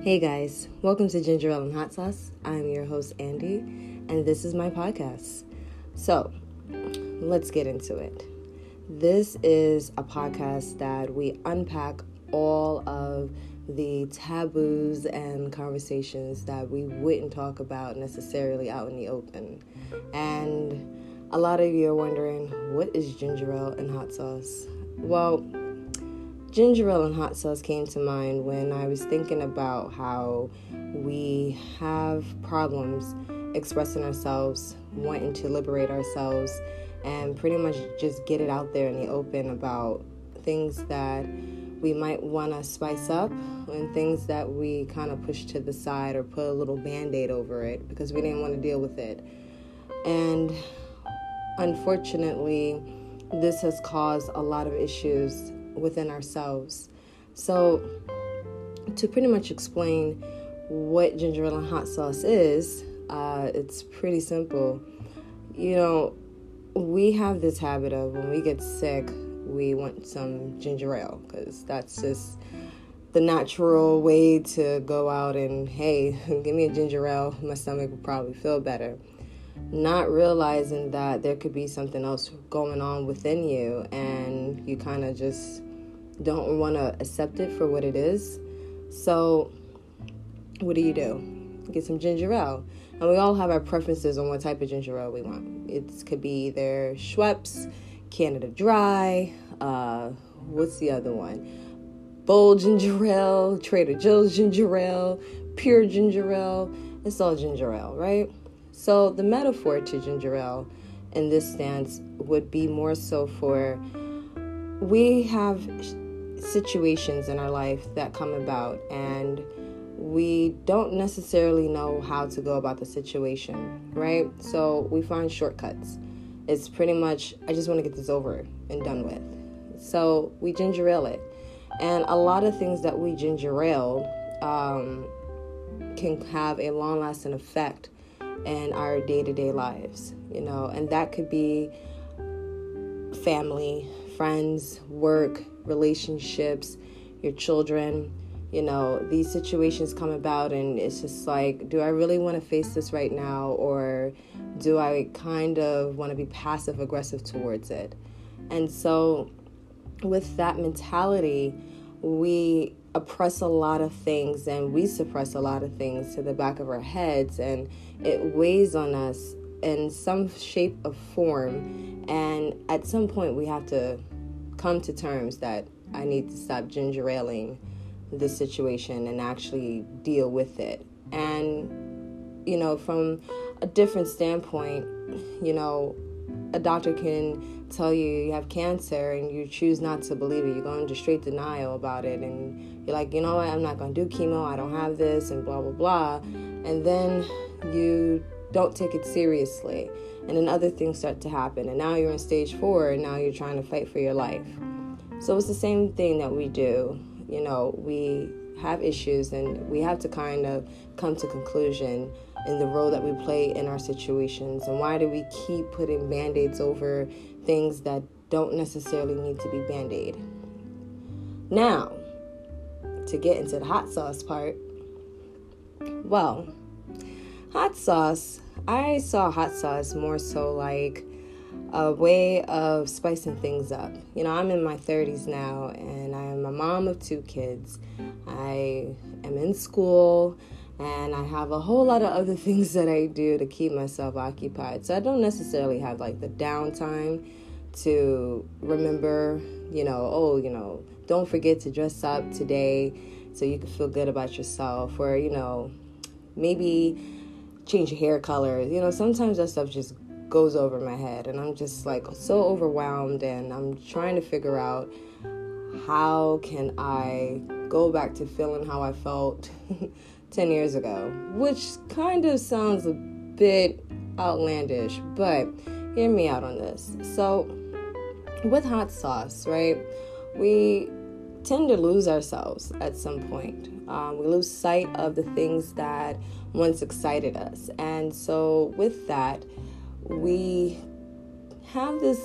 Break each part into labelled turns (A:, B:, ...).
A: Hey guys, welcome to Ginger Ale and Hot Sauce. I'm your host, Andy, and this is my podcast. So, let's get into it. This is a podcast that we unpack all of the taboos and conversations that we wouldn't talk about necessarily out in the open. And a lot of you are wondering, what is ginger ale and hot sauce? Well, ginger ale and hot sauce came to mind when I was thinking about how we have problems expressing ourselves, wanting to liberate ourselves, and pretty much just get it out there in the open about things that we might want to spice up and things that we kind of push to the side or put a little band aid over it because we didn't want to deal with it. And unfortunately, this has caused a lot of issues within ourselves. So, to pretty much explain what ginger ale and hot sauce is, uh, it's pretty simple. You know, we have this habit of when we get sick, we want some ginger ale because that's just the natural way to go out and hey, give me a ginger ale, my stomach will probably feel better. Not realizing that there could be something else going on within you, and you kind of just don't want to accept it for what it is. So, what do you do? Get some ginger ale. And we all have our preferences on what type of ginger ale we want. It could be either Schweppes, Canada Dry, uh, what's the other one? Bold ginger ale, Trader Joe's ginger ale, pure ginger ale. It's all ginger ale, right? So the metaphor to ginger ale in this stance would be more so for we have situations in our life that come about and we don't necessarily know how to go about the situation, right? So we find shortcuts. It's pretty much, I just want to get this over and done with. So we ginger ale it. And a lot of things that we ginger ale um, can have a long lasting effect in our day to day lives, you know, and that could be family, friends, work, relationships, your children. You know, these situations come about, and it's just like, do I really want to face this right now, or do I kind of want to be passive aggressive towards it? And so, with that mentality, we oppress a lot of things and we suppress a lot of things to the back of our heads, and it weighs on us in some shape or form. And at some point, we have to come to terms that I need to stop ginger ailing the situation and actually deal with it. And, you know, from a different standpoint, you know, a doctor can tell you you have cancer and you choose not to believe it. You go into straight denial about it and you're like, you know what, I'm not going to do chemo, I don't have this, and blah, blah, blah. And then you don't take it seriously. And then other things start to happen. And now you're in stage four and now you're trying to fight for your life. So it's the same thing that we do. You know, we have issues and we have to kind of come to conclusion in the role that we play in our situations and why do we keep putting band-aids over things that don't necessarily need to be band-aid now to get into the hot sauce part well hot sauce i saw hot sauce more so like a way of spicing things up. You know, I'm in my 30s now and I am a mom of two kids. I am in school and I have a whole lot of other things that I do to keep myself occupied. So I don't necessarily have like the downtime to remember, you know, oh, you know, don't forget to dress up today so you can feel good about yourself or, you know, maybe change hair color. You know, sometimes that stuff just goes over my head and I'm just like so overwhelmed and I'm trying to figure out how can I go back to feeling how I felt 10 years ago, which kind of sounds a bit outlandish, but hear me out on this. So, with hot sauce, right, we tend to lose ourselves at some point. Um, we lose sight of the things that once excited us. And so, with that, we have this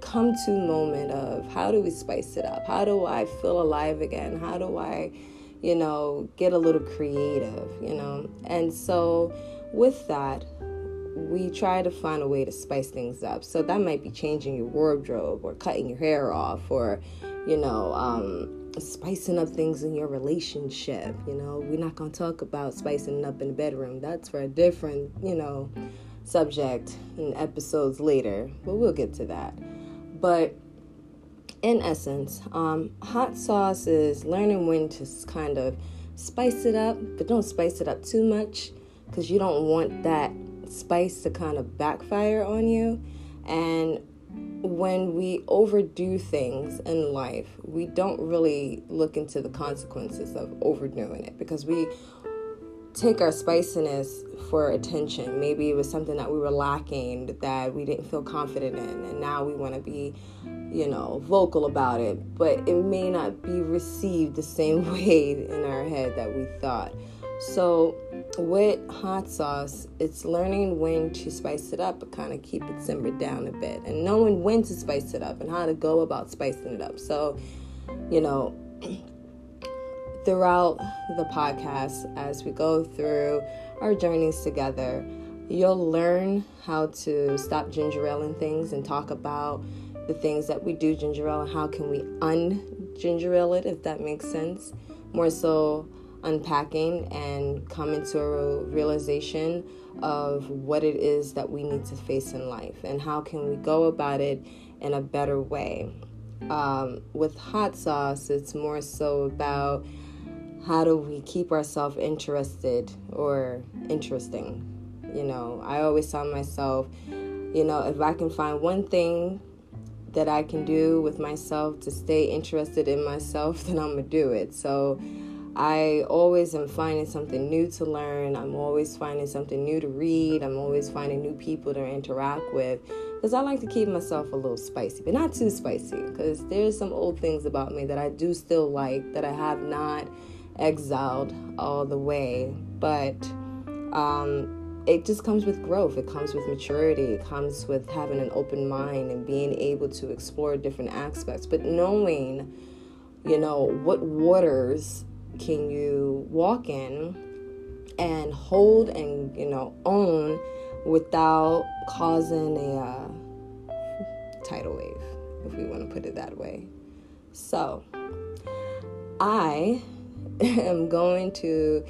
A: come to moment of how do we spice it up? How do I feel alive again? How do I you know, get a little creative, you know. And so with that, we try to find a way to spice things up. So that might be changing your wardrobe or cutting your hair off or, you know, um, spicing up things in your relationship. You know, we're not going to talk about spicing up in the bedroom. That's for a different, you know, subject in episodes later, but we'll get to that. But in essence, um, hot sauce is learning when to kind of spice it up, but don't spice it up too much because you don't want that spice to kind of backfire on you. And when we overdo things in life, we don't really look into the consequences of overdoing it because we take our spiciness for attention. Maybe it was something that we were lacking that we didn't feel confident in, and now we want to be, you know, vocal about it, but it may not be received the same way in our head that we thought. So, with hot sauce, it's learning when to spice it up, but kind of keep it simmered down a bit, and knowing when to spice it up and how to go about spicing it up. So, you know, throughout the podcast, as we go through our journeys together, you'll learn how to stop ginger aleing things and talk about the things that we do ginger ale and how can we un ginger ale it, if that makes sense. More so unpacking and coming to a realization of what it is that we need to face in life and how can we go about it in a better way. Um, with hot sauce, it's more so about how do we keep ourselves interested or interesting. You know, I always tell myself, you know, if I can find one thing that I can do with myself to stay interested in myself, then I'm gonna do it. So I always am finding something new to learn. I'm always finding something new to read. I'm always finding new people to interact with because I like to keep myself a little spicy, but not too spicy because there's some old things about me that I do still like that I have not exiled all the way. But um, it just comes with growth, it comes with maturity, it comes with having an open mind and being able to explore different aspects, but knowing, you know, what waters can you walk in and hold and you know own without causing a uh, tidal wave if we want to put it that way. So i am going to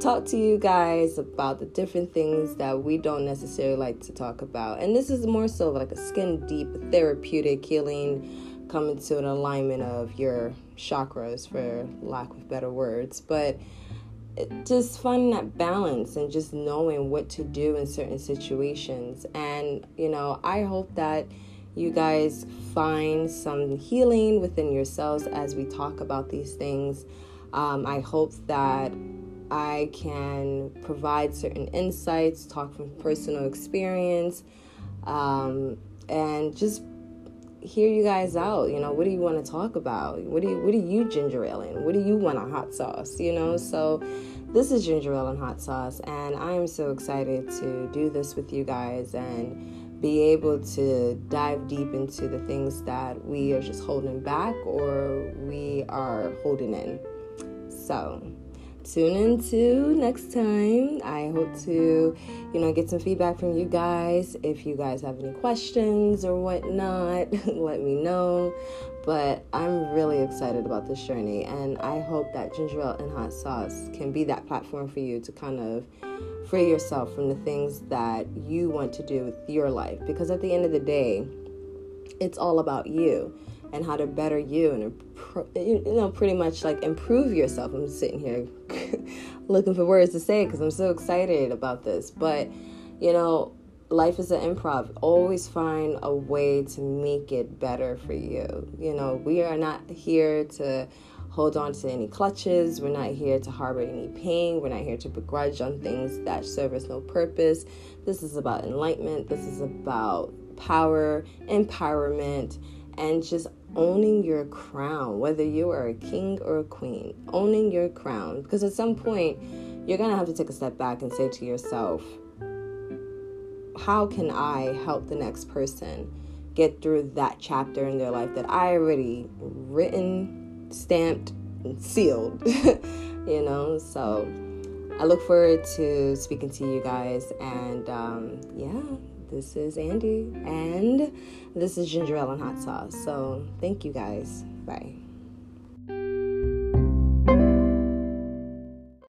A: talk to you guys about the different things that we don't necessarily like to talk about. And this is more so like a skin deep therapeutic healing coming to an alignment of your chakras, for lack of better words. But just finding that balance and just knowing what to do in certain situations. And, you know, I hope that you guys find some healing within yourselves as we talk about these things. Um, I hope that I can provide certain insights, talk from personal experience, um, and just hear you guys out. You know, what do you want to talk about? What do you what do you ginger ale in? What do you want a hot sauce? You know, so this is ginger ale and hot sauce, and I am so excited to do this with you guys and be able to dive deep into the things that we are just holding back or we are holding in. So tune into next time. I hope to, you know, get some feedback from you guys. If you guys have any questions or whatnot, let me know. But I'm really excited about this journey, and I hope that ginger ale and hot sauce can be that platform for you to kind of free yourself from the things that you want to do with your life. Because at the end of the day, it's all about you and how to better you and you know pretty much like improve yourself. I'm sitting here looking for words to say because I'm so excited about this, but you know, life is an improv. Always find a way to make it better for you. You know, we are not here to hold on to any clutches. We're not here to harbor any pain. We're not here to begrudge on things that serve us no purpose. This is about enlightenment. This is about power, empowerment, and just owning your crown, whether you are a king or a queen, owning your crown. Because at some point, you're going to have to take a step back and say to yourself, how can I help the next person get through that chapter in their life that I already written, stamped, and sealed, you know. So I look forward to speaking to you guys, and um, yeah, this is Andy, and this is ginger ale and hot sauce. So thank you guys. Bye.